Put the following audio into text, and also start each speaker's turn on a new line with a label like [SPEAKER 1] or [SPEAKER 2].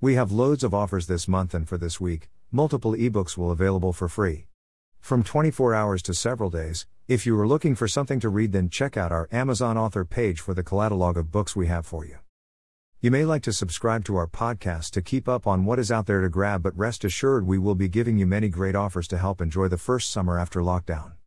[SPEAKER 1] We have loads of offers this month and for this week, multiple ebooks will available for free. From 24 hours to several days, if you are looking for something to read then check out our Amazon author page for the catalog of books we have for you. You may like to subscribe to our podcast to keep up on what is out there to grab, but rest assured we will be giving you many great offers to help enjoy the first summer after lockdown.